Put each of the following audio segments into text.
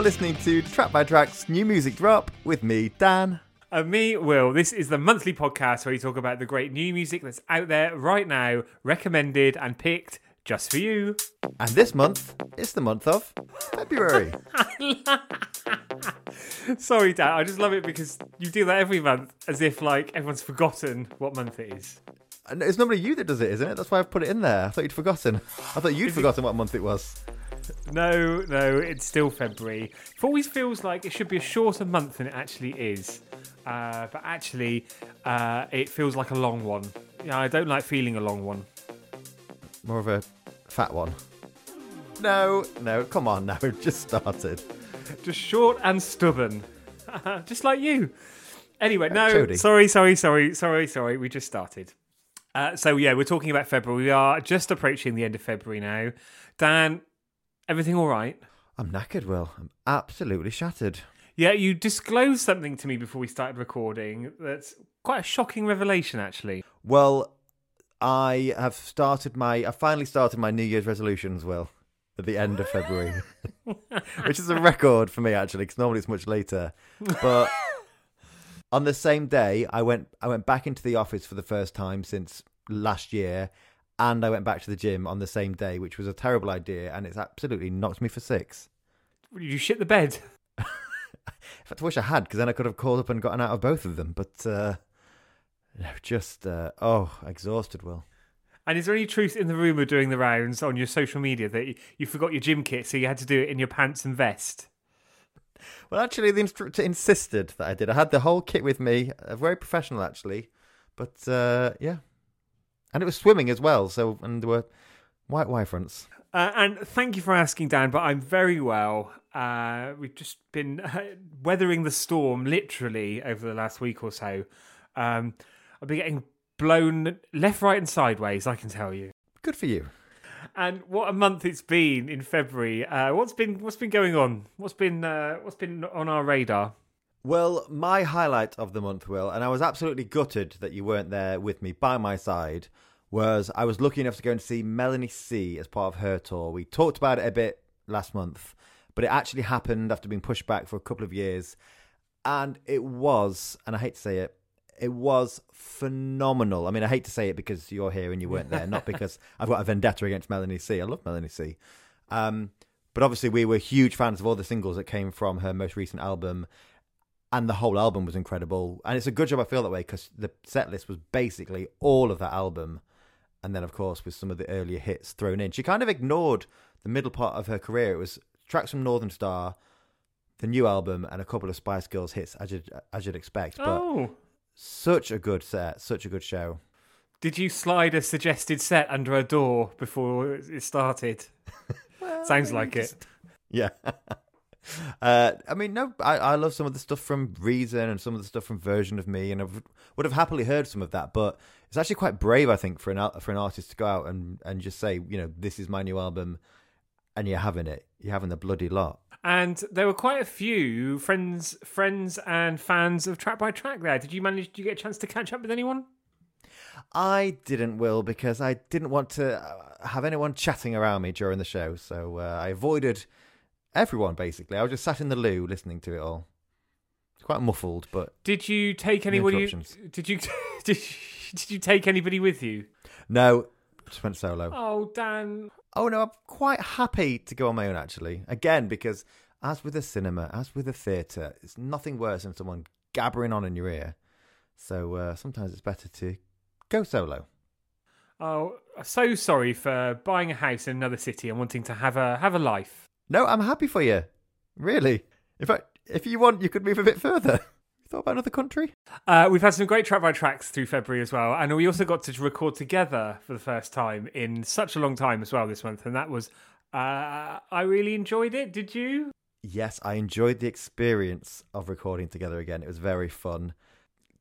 You're listening to Track by Track's new music drop with me, Dan. And me, Will. This is the monthly podcast where we talk about the great new music that's out there right now, recommended and picked just for you. And this month is the month of February. Sorry, Dan. I just love it because you do that every month as if like everyone's forgotten what month it is. And it's normally you that does it, isn't it? That's why I've put it in there. I thought you'd forgotten. I thought you'd forgotten what month it was. No, no, it's still February. It always feels like it should be a shorter month than it actually is. Uh, but actually, uh, it feels like a long one. Yeah, I don't like feeling a long one. More of a fat one. No, no, come on now. We've just started. Just short and stubborn. just like you. Anyway, no, Jody. sorry, sorry, sorry, sorry, sorry. We just started. Uh, so, yeah, we're talking about February. We are just approaching the end of February now. Dan, everything all right? I'm knackered, Will. I'm absolutely shattered. Yeah, you disclosed something to me before we started recording that's quite a shocking revelation, actually. Well, I have started my. I finally started my New Year's resolutions, Will, at the end of February, which is a record for me actually, because normally it's much later. But on the same day, I went. I went back into the office for the first time since last year, and I went back to the gym on the same day, which was a terrible idea, and it's absolutely knocked me for six. Did You shit the bed. In fact, I wish I had, because then I could have called up and gotten out of both of them. But uh, just uh, oh, exhausted, Will. And is there any truth in the rumour doing the rounds on your social media that you, you forgot your gym kit, so you had to do it in your pants and vest? Well, actually, the instructor insisted that I did. I had the whole kit with me, uh, very professional actually. But uh, yeah, and it was swimming as well. So and there were white Y. Uh, and thank you for asking, Dan, but I'm very well. Uh, we've just been uh, weathering the storm literally over the last week or so. Um, I've been getting blown left, right, and sideways, I can tell you. Good for you. And what a month it's been in February. Uh, what's been what's been going on? What's been uh, what's been on our radar? Well, my highlight of the month, Will, and I was absolutely gutted that you weren't there with me by my side, was I was lucky enough to go and see Melanie C as part of her tour. We talked about it a bit last month, but it actually happened after being pushed back for a couple of years. And it was, and I hate to say it, it was phenomenal. I mean, I hate to say it because you're here and you weren't there, not because I've got a vendetta against Melanie C. I love Melanie C. Um, but obviously, we were huge fans of all the singles that came from her most recent album, and the whole album was incredible. And it's a good job I feel that way because the set list was basically all of that album, and then of course with some of the earlier hits thrown in. She kind of ignored the middle part of her career. It was tracks from Northern Star, the new album, and a couple of Spice Girls hits, as you'd, as you'd expect. But oh, such a good set, such a good show. did you slide a suggested set under a door before it started? Sounds like it. Yeah. uh, I mean, no, I, I love some of the stuff from Reason and some of the stuff from Version of Me, and I would- have happily heard some of that. But it's actually quite brave, I think, for an for an artist to go out and, and just say, you know, this is my new album, and you're having it. You're having the bloody lot. And there were quite a few friends, friends and fans of Track by Track there. Did you manage? Did you get a chance to catch up with anyone? I didn't, Will, because I didn't want to uh, have anyone chatting around me during the show. So uh, I avoided everyone, basically. I was just sat in the loo listening to it all. It's quite muffled, but Did you take anybody? Did you? Did you, did you take anybody with you? no, just went solo. Oh, Dan. Oh no, I'm quite happy to go on my own actually. Again, because as with the cinema, as with the theatre, it's nothing worse than someone gabbering on in your ear. So uh, sometimes it's better to go solo. Oh, so sorry for buying a house in another city and wanting to have a have a life. No, I'm happy for you. Really. In fact, if you want, you could move a bit further. Thought about another country? Uh, we've had some great track by tracks through February as well, and we also got to record together for the first time in such a long time as well this month, and that was uh, I really enjoyed it. Did you? Yes, I enjoyed the experience of recording together again. It was very fun.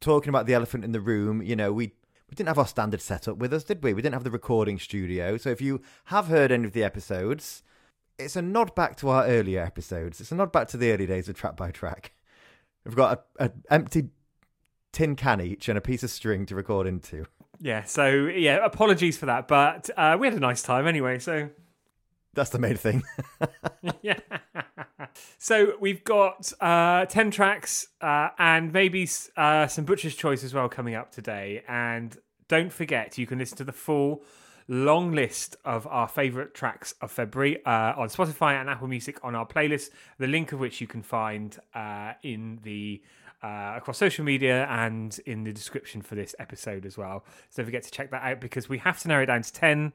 Talking about the elephant in the room, you know, we we didn't have our standard setup with us, did we? We didn't have the recording studio. So if you have heard any of the episodes, it's a nod back to our earlier episodes. It's a nod back to the early days of Track by Track. We've got an empty tin can each and a piece of string to record into. Yeah. So yeah, apologies for that, but uh, we had a nice time anyway. So That's the main thing. yeah. So we've got uh, 10 tracks uh, and maybe uh, some Butcher's Choice as well coming up today. And don't forget, you can listen to the full long list of our favourite tracks of February uh, on Spotify and Apple Music on our playlist, the link of which you can find uh, in the uh, across social media and in the description for this episode as well. So don't forget to check that out because we have to narrow it down to 10.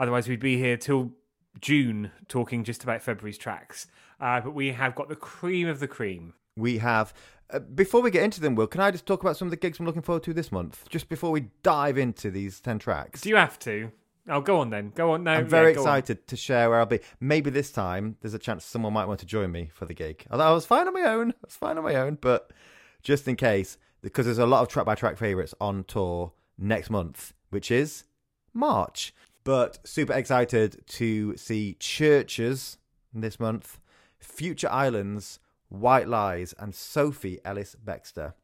Otherwise, we'd be here till June talking just about February's tracks. Uh, but we have got the cream of the cream. We have. Uh, before we get into them, Will, can I just talk about some of the gigs I'm looking forward to this month? Just before we dive into these 10 tracks. Do you have to? Oh, go on then. Go on. No, I'm very yeah, excited on. to share where I'll be. Maybe this time there's a chance someone might want to join me for the gig. Although I was oh, fine on my own. I was fine on my own, but just in case, because there's a lot of track by track favourites on tour next month, which is March. But super excited to see CHVRCHES this month, Future Islands, White Lies, and Sophie Ellis Bextor.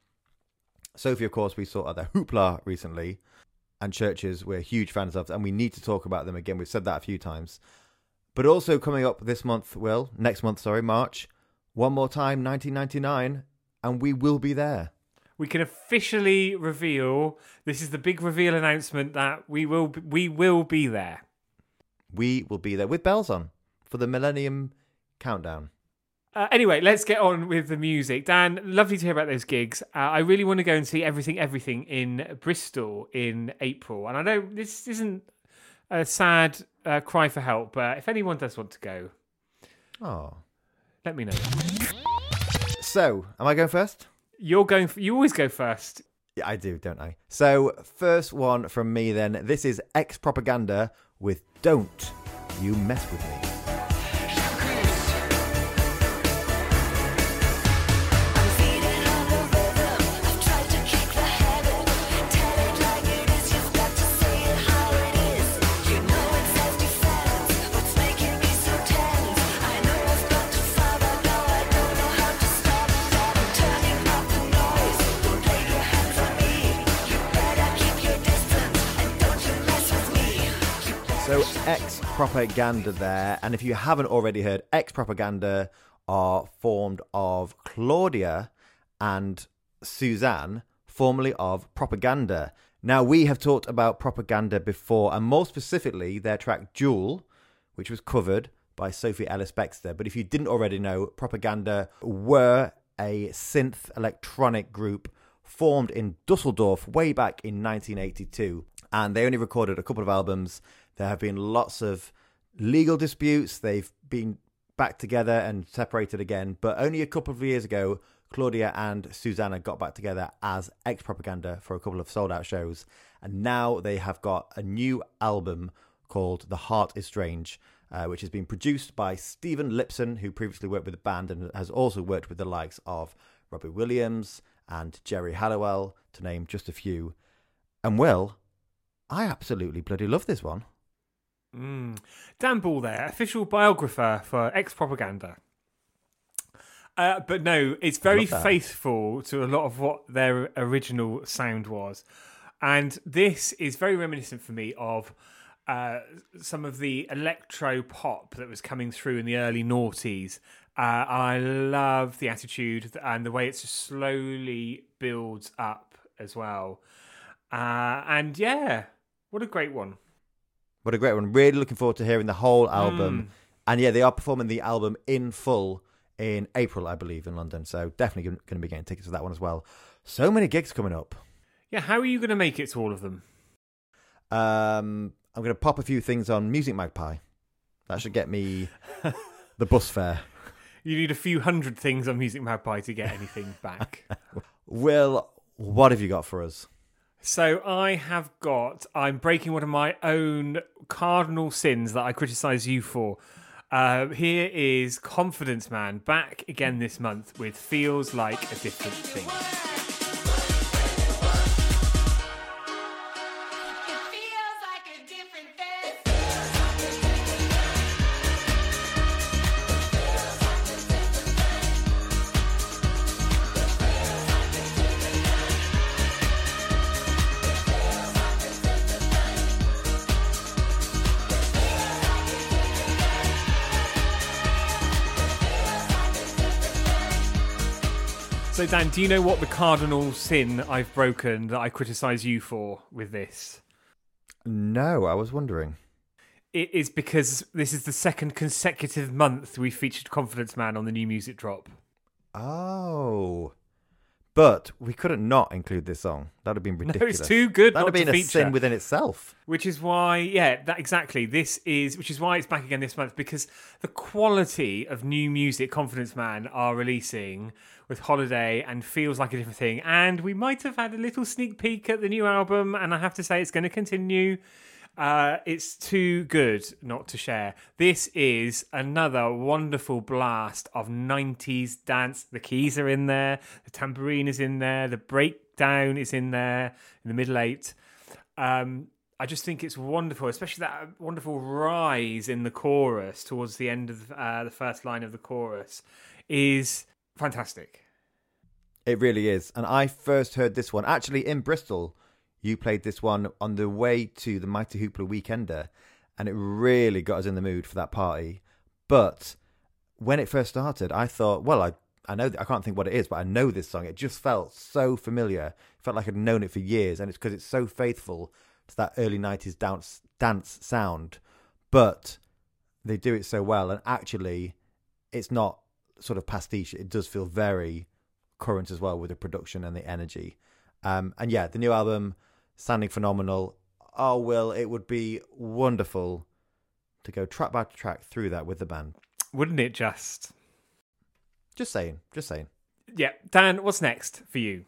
Sophie, of course, we saw at the Hoopla recently and CHVRCHES we're huge fans of, and we need to talk about them again. We've said that a few times. But also coming up this month, Will, next month, sorry, March, one more time, 1999, and we will be there. We can officially reveal this is the big reveal announcement that we will we will be there. We will be there with bells on for the Millennium Countdown. Uh, anyway, let's get on with the music. Dan, lovely to hear about those gigs. Uh, I really want to go and see everything, everything in Bristol in April. And I know this isn't a sad uh, cry for help, but if anyone does want to go, oh, let me know. So, am I going first? You're going. You always go first. Yeah, I do, don't I? So, first one from me then. This is Ex Propaganda with "Don't You Mess with Me." Propaganda there. And if you haven't already heard, Ex Propaganda are formed of Claudia and Susanne, formerly of Propaganda. Now, we have talked about Propaganda before, and more specifically, their track Jewel, which was covered by Sophie Ellis Bextor. But if you didn't already know, Propaganda were a synth electronic group formed in Dusseldorf way back in 1982. And they only recorded a couple of albums there have been lots of legal disputes. They've been back together and separated again. But only a couple of years ago, Claudia and Susanne got back together as ex propaganda for a couple of sold out shows. And now they have got a new album called The Heart is Strange, uh, which has been produced by Stephen Lipson, who previously worked with the band and has also worked with the likes of Robbie Williams and Geri Halliwell, to name just a few. And well, I absolutely bloody love this one. Mm. Dan Ball there, official biographer for ex propaganda. Uh, but no, it's very faithful to a lot of what their original sound was. And this is very reminiscent for me of uh, some of the electro pop that was coming through in the early noughties. Uh, I love the attitude and the way it just slowly builds up as well. Uh, and yeah, what a great one. What a great one. Really looking forward to hearing the whole album. Mm. And yeah, they are performing the album in full in April, I believe, in London. So definitely going to be getting tickets for that one as well. So many gigs coming up. Yeah, how are you going to make it to all of them? Um, I'm going to pop a few things on Music Magpie. That should get me the bus fare. You need a few hundred things on Music Magpie to get anything back. Will, what have you got for us? So I have got. I'm breaking one of my own cardinal sins that I criticise you for. Uh, here is Confidence Man back again this month with Feels Like a Different Thing. So, Dan, do you know what the cardinal sin I've broken that I criticise you for with this? No, I was wondering. It is because this is the second consecutive month we featured Confidence Man on the new music drop. Oh. But we couldn't not include this song. That'd have been ridiculous. No, it's too good That'd have been a feature. sin within itself. Which is why, yeah, that exactly. This is, which is why it's back again this month because the quality of new music Confidence Man are releasing with Holiday and feels like a different thing. And we might have had a little sneak peek at the new album, and I have to say it's going to continue. Uh, it's too good not to share. This is another wonderful blast of 90s dance. The keys are in there, the tambourine is in there, the breakdown is in there in the middle eight. Um, I just think it's wonderful, especially that wonderful rise in the chorus towards the end of uh, the first line of the chorus is fantastic. It really is. And I first heard this one actually in Bristol. You played this one on the way to the Mighty Hoopla Weekender, and it really got us in the mood for that party. But when it first started, I thought, well, I I know I can't think what it is, but I know this song. It just felt so familiar. It felt like I'd known it for years, and it's because it's so faithful to that early '90s dance dance sound. But they do it so well, and actually, it's not sort of pastiche. It does feel very current as well with the production and the energy. Um, and yeah, the new album sounding phenomenal. Oh, Will, it would be wonderful to go track by track through that with the band. Wouldn't it just? Just saying, just saying. Yeah. Dan, what's next for you?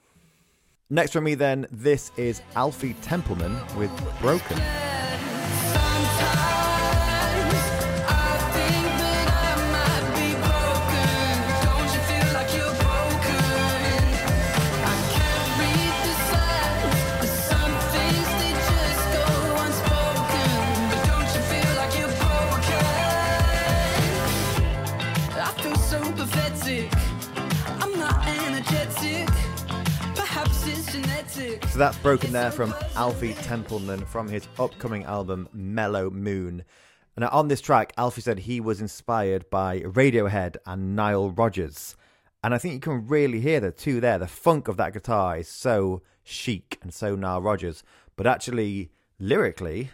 Next for me, then, this is Alfie Templeman with Broken. So that's Broken there from Alfie Templeman from his upcoming album Mellow Moon. Now, on this track, Alfie said he was inspired by Radiohead and Nile Rodgers. And I think you can really hear the two there. The funk of that guitar is so chic and so Nile Rodgers. But actually, lyrically,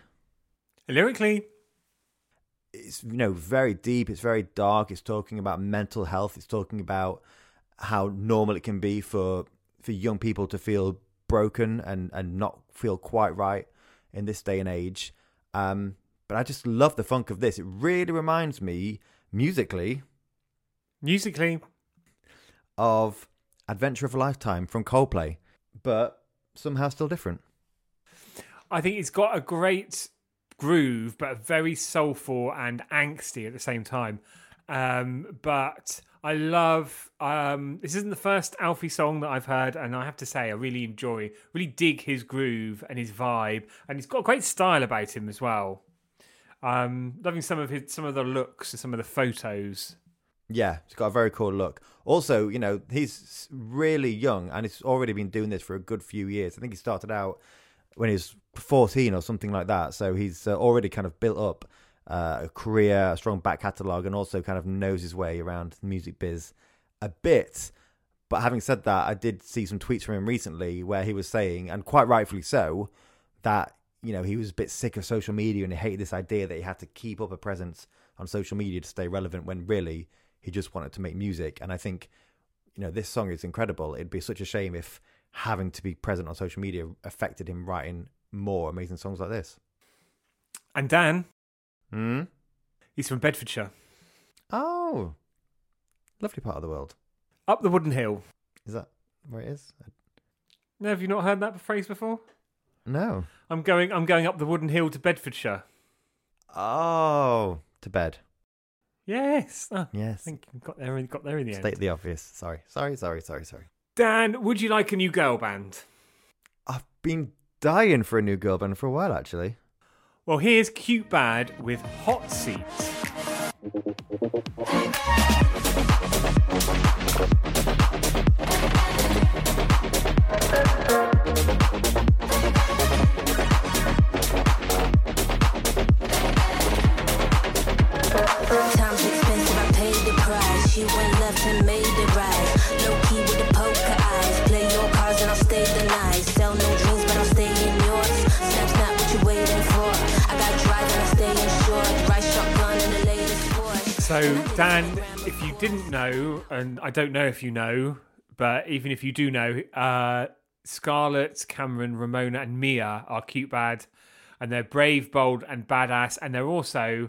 Lyrically, it's you know very deep it's very dark it's talking about mental health it's talking about how normal it can be for for young people to feel broken and and not feel quite right in this day and age. Um but i just love the funk of this. It really reminds me musically musically, of adventure of a lifetime from coldplay but somehow still different. I think it's got a great groove, but very soulful and angsty at the same time. Um, but I love um, this isn't the first Alfie song that I've heard, and I have to say I really enjoy, really dig his groove and his vibe, and he's got a great style about him as well. Um, loving some of his some of the looks and some of the photos. Yeah, he's got a very cool look. Also, you know, he's really young and he's already been doing this for a good few years. I think he started out when he was 14 or something like that. So he's uh, already kind of built up uh, a career, a strong back catalogue, and also kind of knows his way around the music biz a bit. But having said that, I did see some tweets from him recently where he was saying, and quite rightfully so, that you know he was a bit sick of social media and he hated this idea that he had to keep up a presence on social media to stay relevant when really he just wanted to make music. And I think you know this song is incredible. It'd be such a shame if having to be present on social media affected him writing more amazing songs like this. And Dan, Hmm. he's from Bedfordshire, Oh, lovely part of the world. up the Wooden Hill. Is that where it is? No, have you not heard that phrase before? No. I'm going. I'm going up the Wooden Hill to Bedfordshire. Oh, to bed. Yes. Oh, I think you got there. Got there in the end. State the obvious. Sorry. Sorry. Sorry. Sorry. Sorry. Dan, would you like a new girl band? I've been dying for a new girl band for a while, actually. Well, here's Cute Bad with Hot Seat. So, Dan, if you didn't know, and I don't know if you know, but even if you do know, uh, Scarlett, Cameron, Ramona, and Mia are cute bad, and they're brave, bold, and badass, and they're also.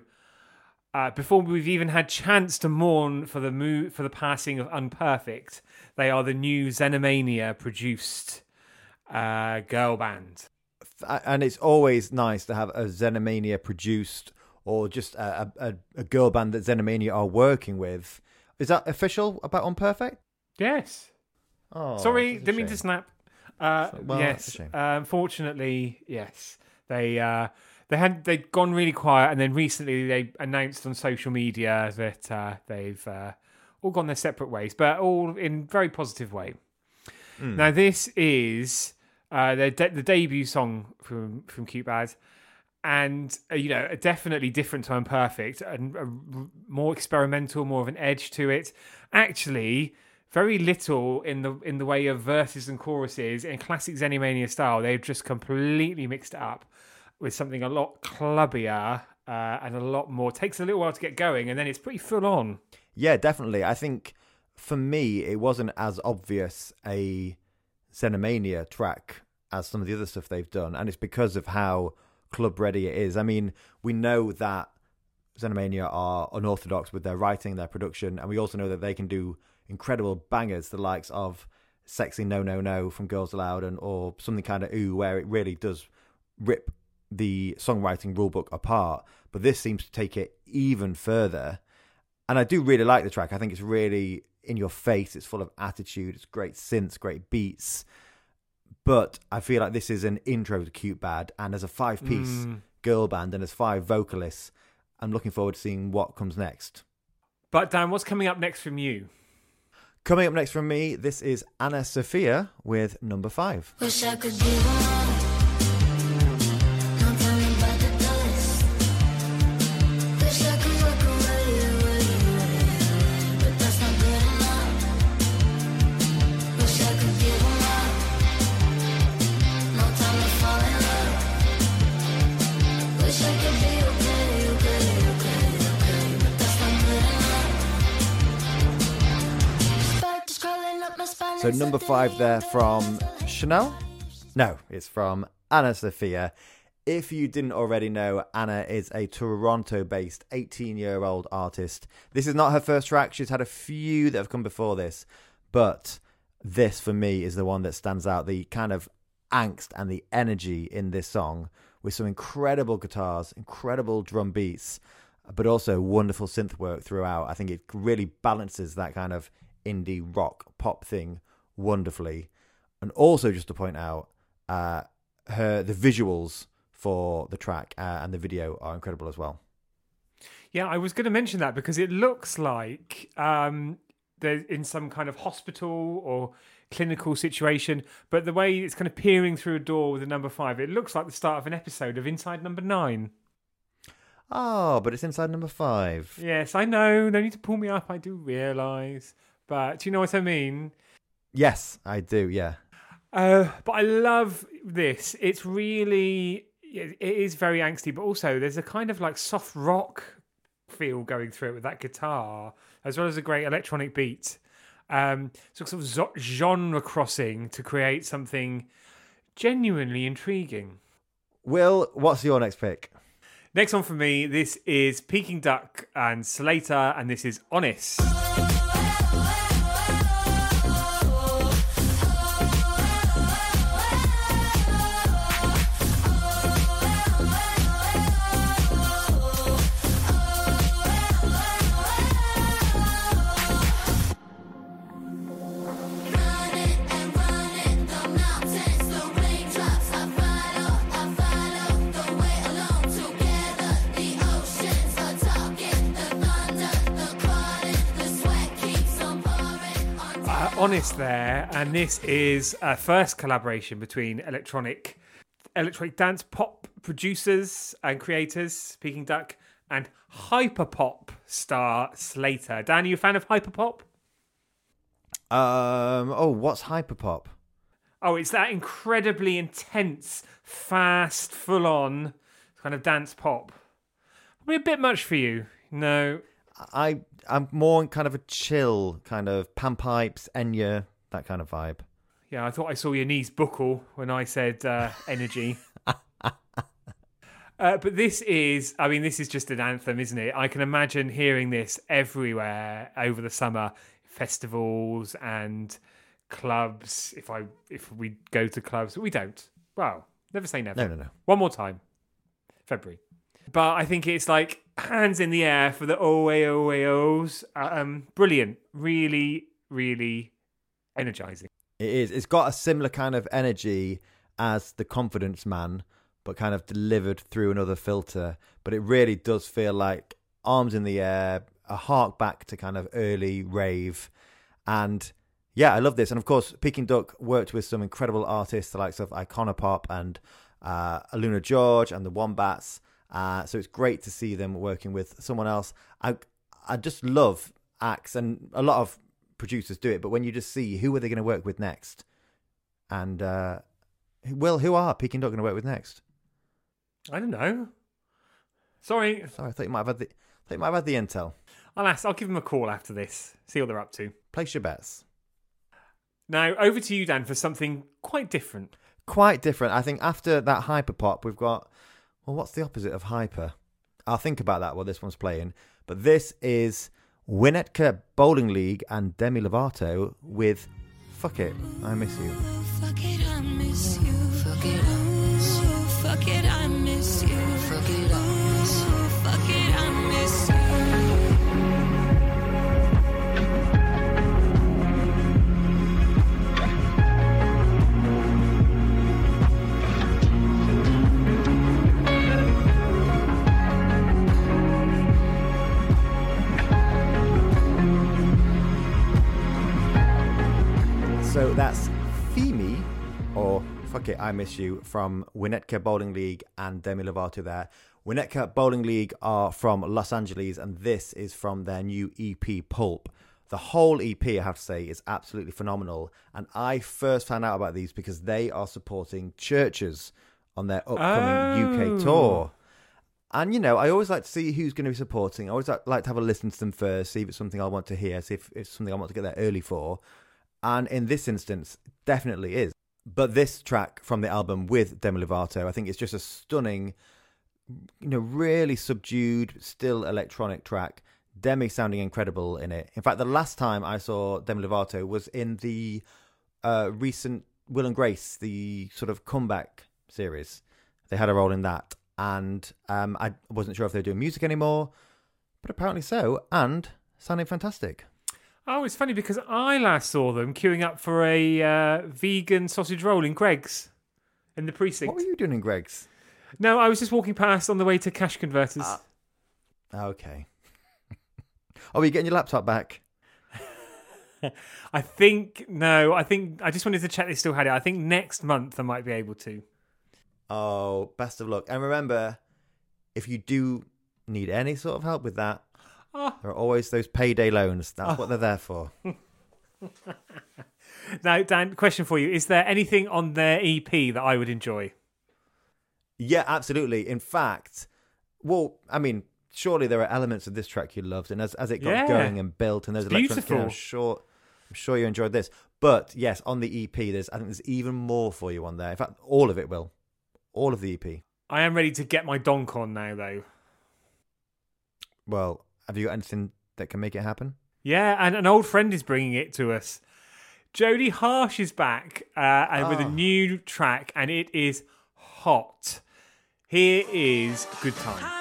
Uh, before we've even had chance to mourn for the mo- for the passing of Unperfect, they are the new Xenomania produced uh, girl band. And it's always nice to have a Xenomania produced or just a, a, a girl band that Xenomania are working with. Is that official about Unperfect? Yes. Oh, Sorry, didn't mean to snap. Uh, well, yes, uh, unfortunately, yes. They uh, they had they'd gone really quiet, and then recently they announced on social media that uh, they've uh, all gone their separate ways, but all in very positive way. Hmm. Now this is uh, their de- the debut song from from Cute Bad. And uh, you know, definitely different to Unperfect, and more experimental, more of an edge to it. Actually, very little in the in the way of verses and choruses in classic Xenomania style. They've just completely mixed it up with something a lot clubbier uh, and a lot more. Takes a little while to get going, and then it's pretty full on. Yeah, definitely. I think for me, it wasn't as obvious a Xenomania track as some of the other stuff they've done, and it's because of how club ready it is. I mean, we know that Xenomania are unorthodox with their writing, their production, and we also know that they can do incredible bangers, the likes of "Sexy No No No" from Girls Aloud, and or something kind of "Ooh," where it really does rip the songwriting rulebook apart. But this seems to take it even further and I do really like the track. I think it's really in your face. It's full of attitude. It's great synths, great beats. But I feel like this is an intro to Cute Bad, and as a five-piece mm. girl band and as five vocalists, I'm looking forward to seeing what comes next. But Dan, what's coming up next from you? Coming up next from me, this is Anna Sophia with number five. Number five there from Chanel? No, it's from Anna Sophia. If you didn't already know, Anna is a Toronto based 18 year old artist. This is not her first track, she's had a few that have come before this, but this for me is the one that stands out. The kind of angst and the energy in this song with some incredible guitars, incredible drum beats, but also wonderful synth work throughout. I think it really balances that kind of indie rock pop thing wonderfully. And also, just to point out, uh, her the visuals for the track uh, and the video are incredible as well. Yeah, I was going to mention that because it looks like um, they're in some kind of hospital or clinical situation, but the way it's kind of peering through a door with a number five, it looks like the start of an episode of Inside Number Nine. Oh, but it's inside number five. Yes, I know. No need to pull me up. I do realise, but do you know what I mean? Yes, I do. Yeah. Uh, but I love this. It's really, it is very angsty, but also there's a kind of like soft rock feel going through it with that guitar, as well as a great electronic beat. Um, so sort of genre crossing to create something genuinely intriguing. Will, what's your next pick? Next one for me, this is Peking Duk and Slayyyter, and this is Honest. Honest there, and this is a first collaboration between electronic electronic dance pop producers and creators, Peking Duk, and hyperpop star Slayyyter. Dan, are you a fan of hyperpop? Um. Oh, what's hyperpop? Oh, it's that incredibly intense, fast, full on kind of dance pop. Probably a bit much for you. No. I I'm more in kind of a chill kind of panpipes, Enya, that kind of vibe. Yeah, I thought I saw your knees buckle when I said uh, energy. Uh, but this is, I mean, this is just an anthem, isn't it? I can imagine hearing this everywhere over the summer, festivals and clubs. If I, if we go to clubs, we don't. Well, never say never. No, no, no. One more time, February. But I think it's like hands in the air for the oh oh ohs. Um, brilliant, really, really energizing. It is. It's got a similar kind of energy as the Confidence Man, but kind of delivered through another filter. But it really does feel like arms in the air, a hark back to kind of early rave. And yeah, I love this. And of course, Peking Duk worked with some incredible artists, the likes of Icona Pop and uh, Aluna George and the Wombats. Uh, so it's great to see them working with someone else. I I just love acts, and a lot of producers do it. But when you just see who are they going to work with next, and uh, well, who are Peking Duk going to work with next? I don't know. Sorry, Sorry, I thought you might have had the I thought you might have had the intel. I'll ask. I'll give them a call after this. See what they're up to. Place your bets. Now over to you, Dan, for something quite different. Quite different. I think after that hyper pop, we've got well, what's the opposite of hyper? I'll think about that while this one's playing. But this is Winnetka Bowling League and Demi Lovato with "Fuck It, I Miss You." Fuck it, I miss you. Fuck it, I miss you. So that's Femi, or Fuck It, I Miss You, from Winnetka Bowling League and Demi Lovato there. Winnetka Bowling League are from Los Angeles, and this is from their new EP, Pulp. The whole EP, I have to say, is absolutely phenomenal. And I first found out about these because they are supporting CHVRCHES on their upcoming Oh. UK tour. And you know, I always like to see who's going to be supporting. I always like like to have a listen to them first, see if it's something I want to hear, see if it's something I want to get there early for. And in this instance, definitely is. But this track from the album with Demi Lovato, I think it's just a stunning, you know, really subdued, still electronic track. Demi sounding incredible in it. In fact, the last time I saw Demi Lovato was in the uh, recent Will and Grace, the sort of comeback series. They had a role in that, and um, I wasn't sure if they were doing music anymore, but apparently so, and sounding fantastic. Oh, it's funny because I last saw them queuing up for a uh, vegan sausage roll in Greggs in the precinct. What were you doing in Greggs? No, I was just walking past on the way to cash converters. Ah. Okay. oh, are you getting your laptop back? I think no, I think I just wanted to check they still had it. I think next month I might be able to. Oh, best of luck. And remember, if you do need any sort of help with that, Oh. there are always those payday loans. That's what they're there for. Now, Dan, question for you: Is there anything on their EP that I would enjoy? Yeah, absolutely. In fact, well, I mean, surely there are elements of this track you loved, and as as it got Yeah. going and built, and there's It's electronic, you I'm beautiful. sure, I'm sure you enjoyed this. But yes, on the EP, there's I think there's even more for you on there. In fact, all of it will, all of the EP. I am ready to get my donk on now, though. Well, have you got anything that can make it happen? Yeah, and an old friend is bringing it to us. Jodie Harsh is back uh, and with a Ah. new track, and it is hot. Here is Good Time.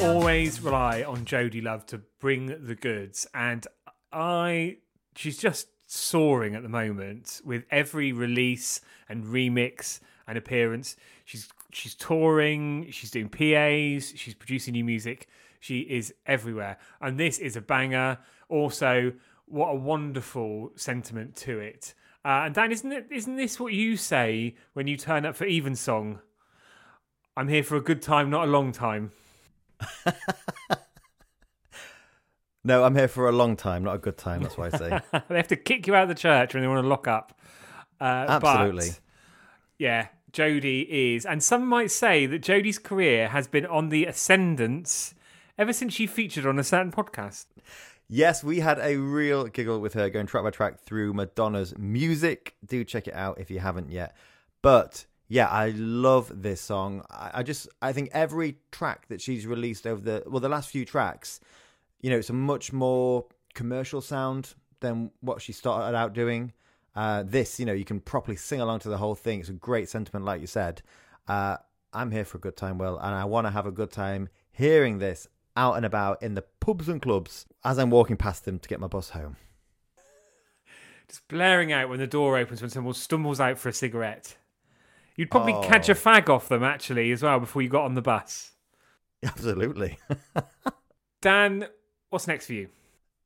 Always rely on Jodie Love to bring the goods, and I, she's just soaring at the moment with every release and remix and appearance. She's she's touring, she's doing PAs, she's producing new music. She is everywhere, and this is a banger. Also, what a wonderful sentiment to it. Uh, and Dan, isn't it? Isn't this what you say when you turn up for Evensong? I'm here for a good time, not a long time. No, I'm here for a long time, not a good time. That's what I say. they have to kick you out of the church when they want to lock up. Uh, Absolutely. But, yeah, Jodie is, and some might say that Jodie's career has been on the ascendance ever since she featured on a certain podcast. Yes, we had a real giggle with her going track by track through Madonna's music. Do check it out if you haven't yet. But yeah, I love this song. I, I just I think every track that she's released over the well the last few tracks, you know, it's a much more commercial sound than what she started out doing. Uh, this, you know, you can properly sing along to the whole thing. It's a great sentiment, like you said. Uh, I'm here for a good time, Will, and I want to have a good time hearing this out and about in the pubs and clubs as I'm walking past them to get my bus home. Just blaring out when the door opens when someone stumbles out for a cigarette. You'd probably Oh. catch a oh. fag off them actually as well before you got on the bus. Absolutely. Dan, what's next for you?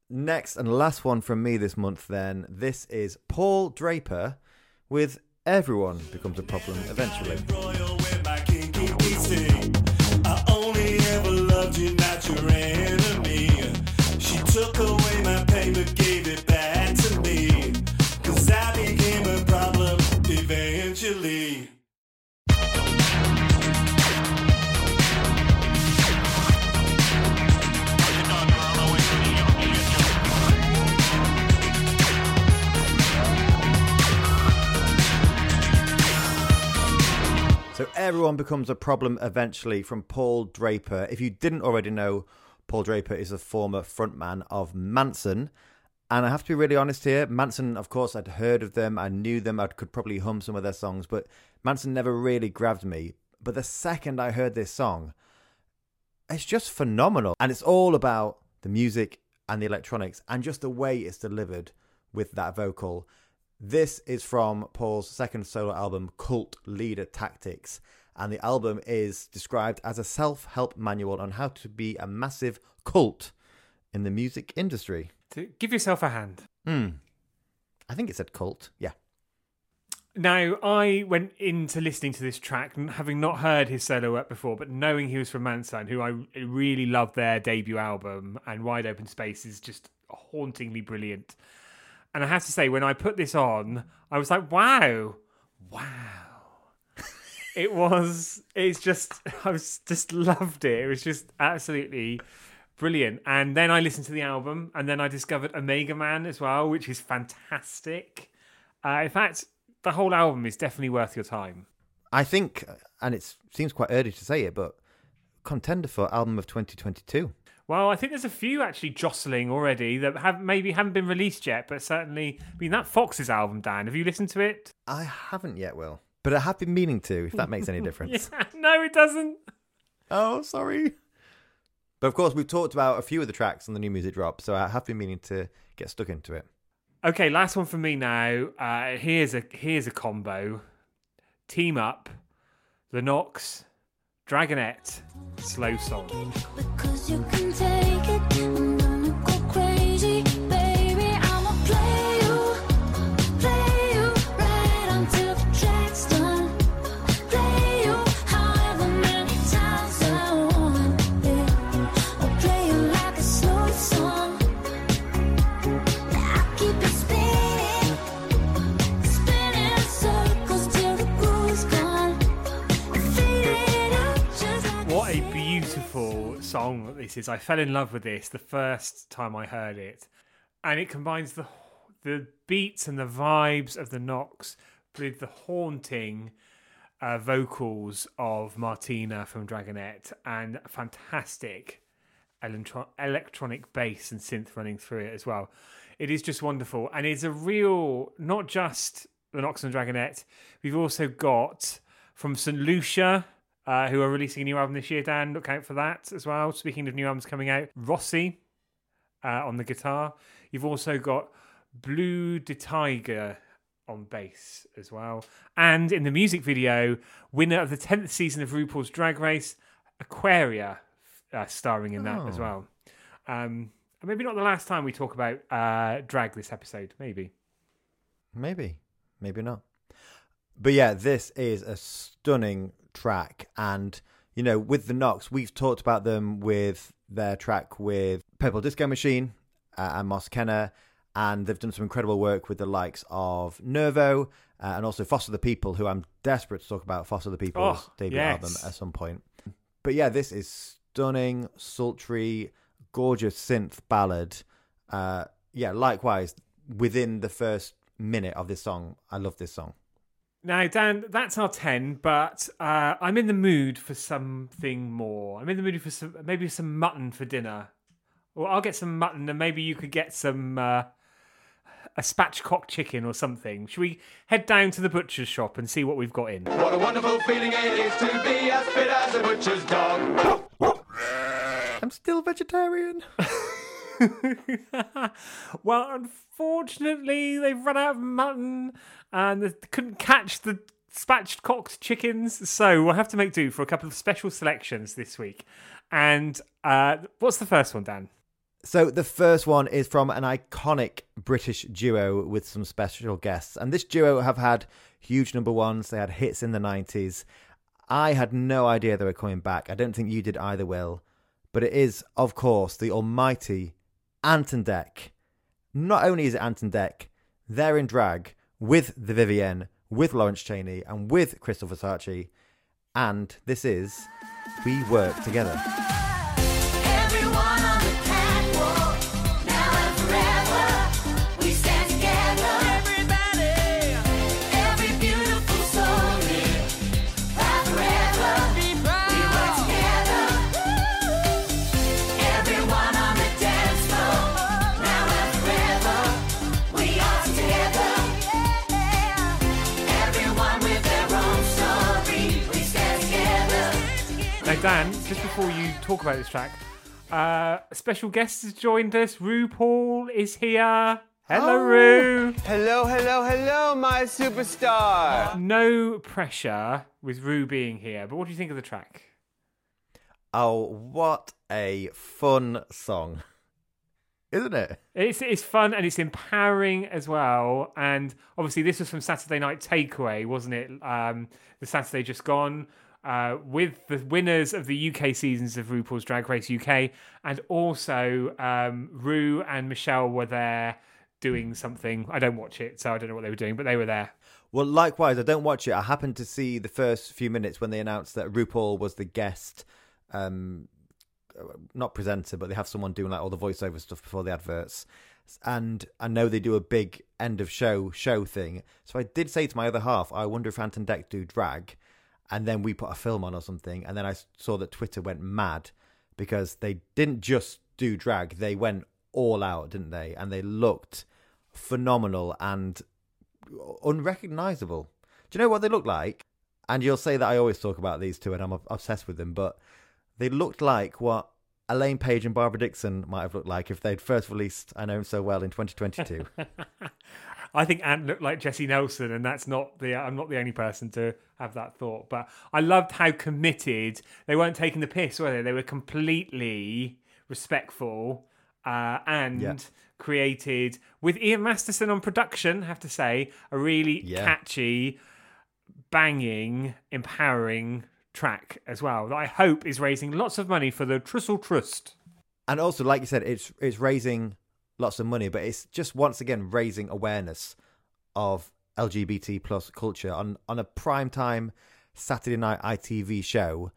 Next and last one from me this month, then. This is Paul Draper with Everyone Becomes a Problem Eventually. So everyone becomes a problem eventually from Paul Draper. If you didn't already know, Paul Draper is a former frontman of Mansun. And I have to be really honest here. Mansun, of course, I'd heard of them. I knew them. I could probably hum some of their songs, but Mansun never really grabbed me. But the second I heard this song, it's just phenomenal. And it's all about the music and the electronics and just the way it's delivered with that vocal. This is from Paul's second solo album, Cult Leader Tactics. And the album is described as a self help manual on how to be a massive cult in the music industry. To give yourself a hand. Hmm. I think it said cult. Yeah. Now, I went into listening to this track, having not heard his solo work before, but knowing he was from Mansun, who I really love their debut album, and Wide Open Space is just hauntingly brilliant. And I have to say, when I put this on, I was like, wow, wow. it was, it's just, I was just loved it. It was just absolutely brilliant. And then I listened to the album, and then I discovered Omega Man as well, which is fantastic. Uh, in fact, the whole album is definitely worth your time. I think, and it seems quite early to say it, but contender for album of 2022. Well, I think there's a few actually jostling already that have maybe haven't been released yet, but certainly. I mean, that Foxes album, Dan. Have you listened to it? I haven't yet, Will. But I have been meaning to, if that makes any difference. Yeah, no, it doesn't. Oh, sorry. But of course, we've talked about a few of the tracks on the new music drop, so I have been meaning to get stuck into it. Okay, last one for me now. Uh, here's a here's a combo: Team Up, The Knocks, Dragonette, Slow Song. You can take song this is. I fell in love with this the first time I heard it. And it combines the the beats and the vibes of the Knocks with the haunting uh, vocals of Martina from Dragonette and fantastic electro- electronic bass and synth running through it as well. It is just wonderful. And it's a real, not just the Knocks and Dragonette, we've also got from St. Lucia, uh, who are releasing a new album this year. Dan, look out for that as well. Speaking of new albums coming out, Rossi uh, on the guitar. You've also got Blu DeTiger on bass as well. And in the music video, winner of the 10th season of RuPaul's Drag Race, Aquaria, uh, starring in that as Oh. well. Um, and maybe not the last time we talk about uh, drag this episode, maybe. Maybe. maybe not. But yeah, this is a stunning track, and you know, with the Knocks, we've talked about them with their track with Purple Disco Machine uh, and Moss Kena, and they've done some incredible work with the likes of Nervo uh, and also Foster the People, who I'm desperate to talk about Foster the People's Oh, debut yes. album at some point. But yeah, this is stunning, sultry, gorgeous synth ballad. Uh, yeah, likewise, within the first minute of this song, I love this song. Now, Dan, that's our ten, but uh, I'm in the mood for something more. I'm in the mood for some, maybe some mutton for dinner. Or I'll get some mutton, and maybe you could get some uh, a spatchcock chicken or something. Should we head down to the butcher's shop and see what we've got in? What a wonderful feeling it is to be as fit as a butcher's dog. I'm still vegetarian. well, unfortunately, they've run out of mutton and they couldn't catch the spatchcocked chickens, so we'll have to make do for a couple of special selections this week. And uh, what's the first one, Dan? So the first one is from an iconic British duo with some special guests. And this duo have had huge number ones. They had hits in the 90s. I had no idea they were coming back. I don't think you did either, Will. But it is, of course, the almighty Ant and Dec. Not only is it Ant and Dec, they're in drag with the Vivienne, with Lawrence Chaney, and with Krystal Versace. And this is We Work Together. Now, Dan, just before you talk about this track, uh, a special guest has joined us. RuPaul is here. Hello, Oh. Ru. Hello, hello, hello, my superstar. No pressure with Ru being here, but what do you think of the track? Oh, what a fun song. Isn't it? It's it's fun and it's empowering as well. And obviously, this was from Saturday Night Takeaway, wasn't it? Um, the Saturday just gone uh, with the winners of the UK seasons of RuPaul's Drag Race UK, and also um, Ru and Michelle were there doing something. I don't watch it, so I don't know what they were doing, but they were there. Well, likewise, I don't watch it. I happened to see the first few minutes when they announced that RuPaul was the guest, um, not presenter, but they have someone doing like all the voiceover stuff before the adverts. And I know they do a big end of show show thing. So I did say to my other half, I wonder if Ant and Dec do drag, and then we put a film on or something. And then I saw that Twitter went mad because they didn't just do drag; they went all out, didn't they? And they looked phenomenal and unrecognizable. Do you know what they look like? And you'll say that I always talk about these two and I'm obsessed with them, but they looked like what Elaine Paige and Barbara Dickson might have looked like if they'd first released I Know Him So Well in 2022. I think Ant looked like Jesy Nelson, and that's not the. I'm not the only person to have that thought. But I loved how committed they weren't taking the piss, were they? They were completely respectful uh, and Yeah. created with Ian Masterson on production. I have to say, a really Yeah. catchy, banging, empowering track as well. That I hope is raising lots of money for the Trussell Trust. and also, like you said, it's it's raising lots of money, but it's just once again raising awareness of LGBT plus culture on on a prime time Saturday night ITV show.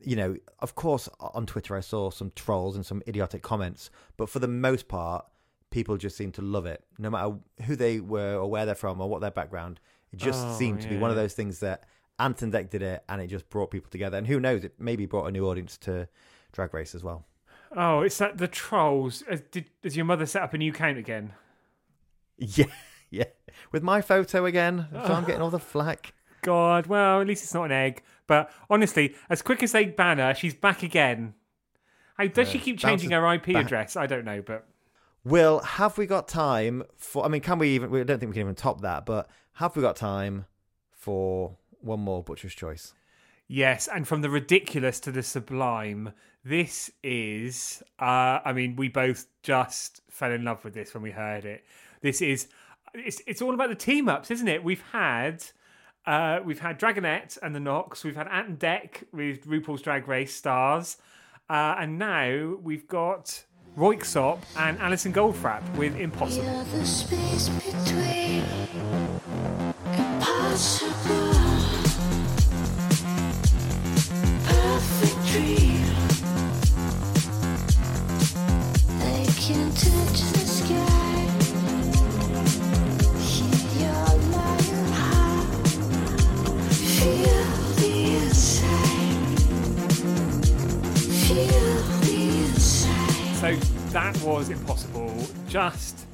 You know, of course, on Twitter I saw some trolls and some idiotic comments, but for the most part, people just seem to love it, no matter who they were or where they're from or what their background. It just Oh, seemed to be one of those things that Ant and Dec did it, and it just brought people together. And who knows, it maybe brought a new audience to Drag Race as well. Oh, it's that the trolls. Uh, Did, does your mother set up a new account again? Yeah, yeah. With my photo again, so I'm getting all the flack. God, well, at least it's not an egg. But honestly, as quick as they ban her, she's back again. How does she keep changing her IP back. address? I don't know, but Will, have we got time for? I mean, can we even? We don't think we can even top that, but have we got time for one more butcher's choice? Yes. And from the ridiculous to the sublime, this is. Uh, I mean, we both just fell in love with this when we heard it. This is. it's it's all about the team ups, isn't it? We've had uh, we've had Dragonette and the Knocks, we've had Ant and Dec with RuPaul's Drag Race stars, uh, and now we've got Röyksopp and Alison Goldfrapp with impossible, that was impossible. Just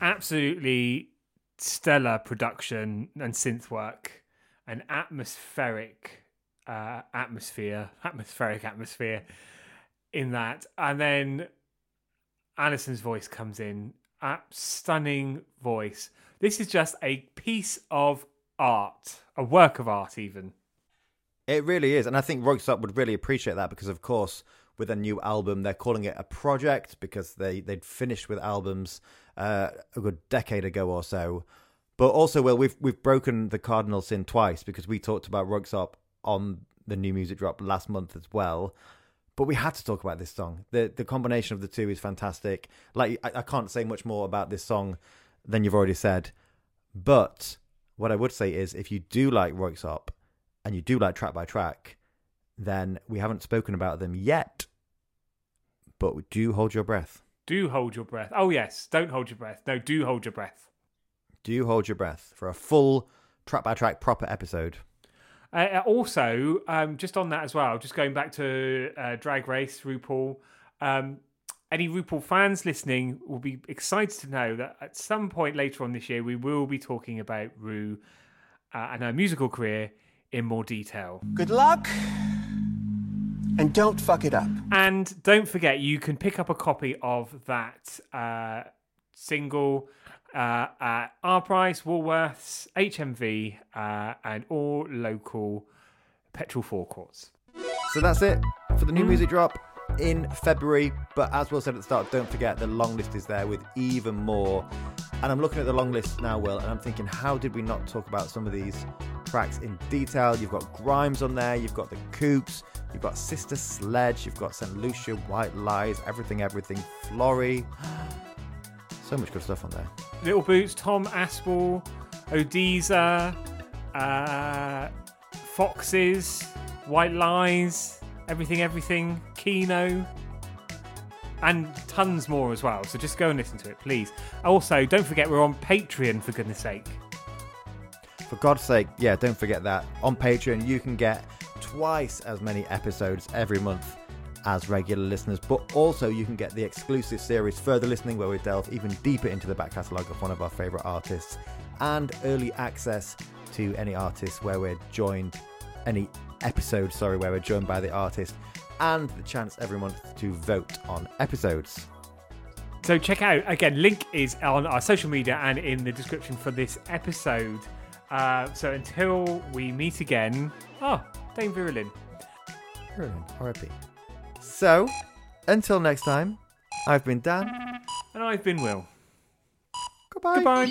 absolutely stellar production and synth work, an atmospheric uh, atmosphere, atmospheric atmosphere in that, and then Alison's voice comes in, a stunning voice. This is just a piece of art, a work of art, even. It really is, and I think Röyksopp would really appreciate that because, of course, with a new album, they're calling it a project because they they'd finished with albums uh, a good decade ago or so. But also, well, we've we've broken the cardinal sin twice because we talked about Röyksopp on the new music drop last month as well. But we had to talk about this song. the The combination of the two is fantastic. Like I, I can't say much more about this song than you've already said. But what I would say is, if you do like Röyksopp and you do like track by track, then we haven't spoken about them yet. But do hold your breath. Do hold your breath. Oh, yes. Don't hold your breath. No, do hold your breath. Do hold your breath for a full track by track proper episode. Uh, also, um, just on that as well, just going back to uh, Drag Race, RuPaul. Um, any RuPaul fans listening will be excited to know that at some point later on this year, we will be talking about Ru uh, and her musical career in more detail. Good luck. And don't fuck it up. And don't forget, you can pick up a copy of that uh, single uh, at Our Price, Woolworths, HMV, uh, and all local petrol forecourts. So that's it for the new music drop in February. But as Will said at the start, don't forget the long list is there with even more. And I'm looking at the long list now, Will, and I'm thinking, how did we not talk about some of these tracks in detail? You've got Grimes on there, you've got the Coops, you've got Sister Sledge, you've got St. Lucia, White Lies, Everything, Everything, Flory. So much good stuff on there. Little Boots, Tom Aspaul, Odiza, uh, Foxes, White Lies, Everything, Everything, Kino, and tons more as well. So just go and listen to it, please. Also, don't forget we're on Patreon for goodness sake. For God's sake, yeah, don't forget that. On Patreon, you can get twice as many episodes every month as regular listeners, but also you can get the exclusive series Further Listening, where we delve even deeper into the back catalogue of one of our favourite artists, and early access to any artists where we're joined, any episode, sorry, where we're joined by the artist, and the chance every month to vote on episodes. So check out again. Link is on our social media and in the description for this episode. Uh, so until we meet again, oh, Dame Vera Lynn. Brilliant, RIP. So, until next time, I've been Dan. And I've been Will. Goodbye. Goodbye.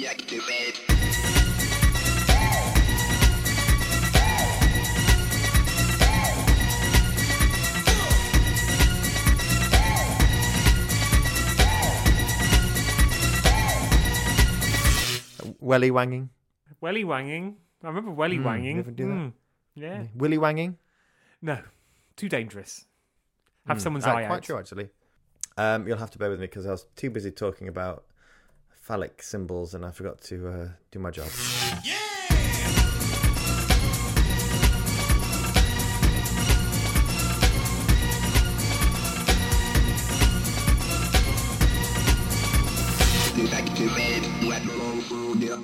Welly wanging. Welly wanging. I remember welly wanging. never do that. Mm, Yeah. Willy wanging. No, too dangerous. Have someone's Ah, eye quite out. true, actually. Um, you'll have to bear with me because I was too busy talking about phallic symbols and I forgot to uh, do my job. Back to bed, what wrong food, yeah.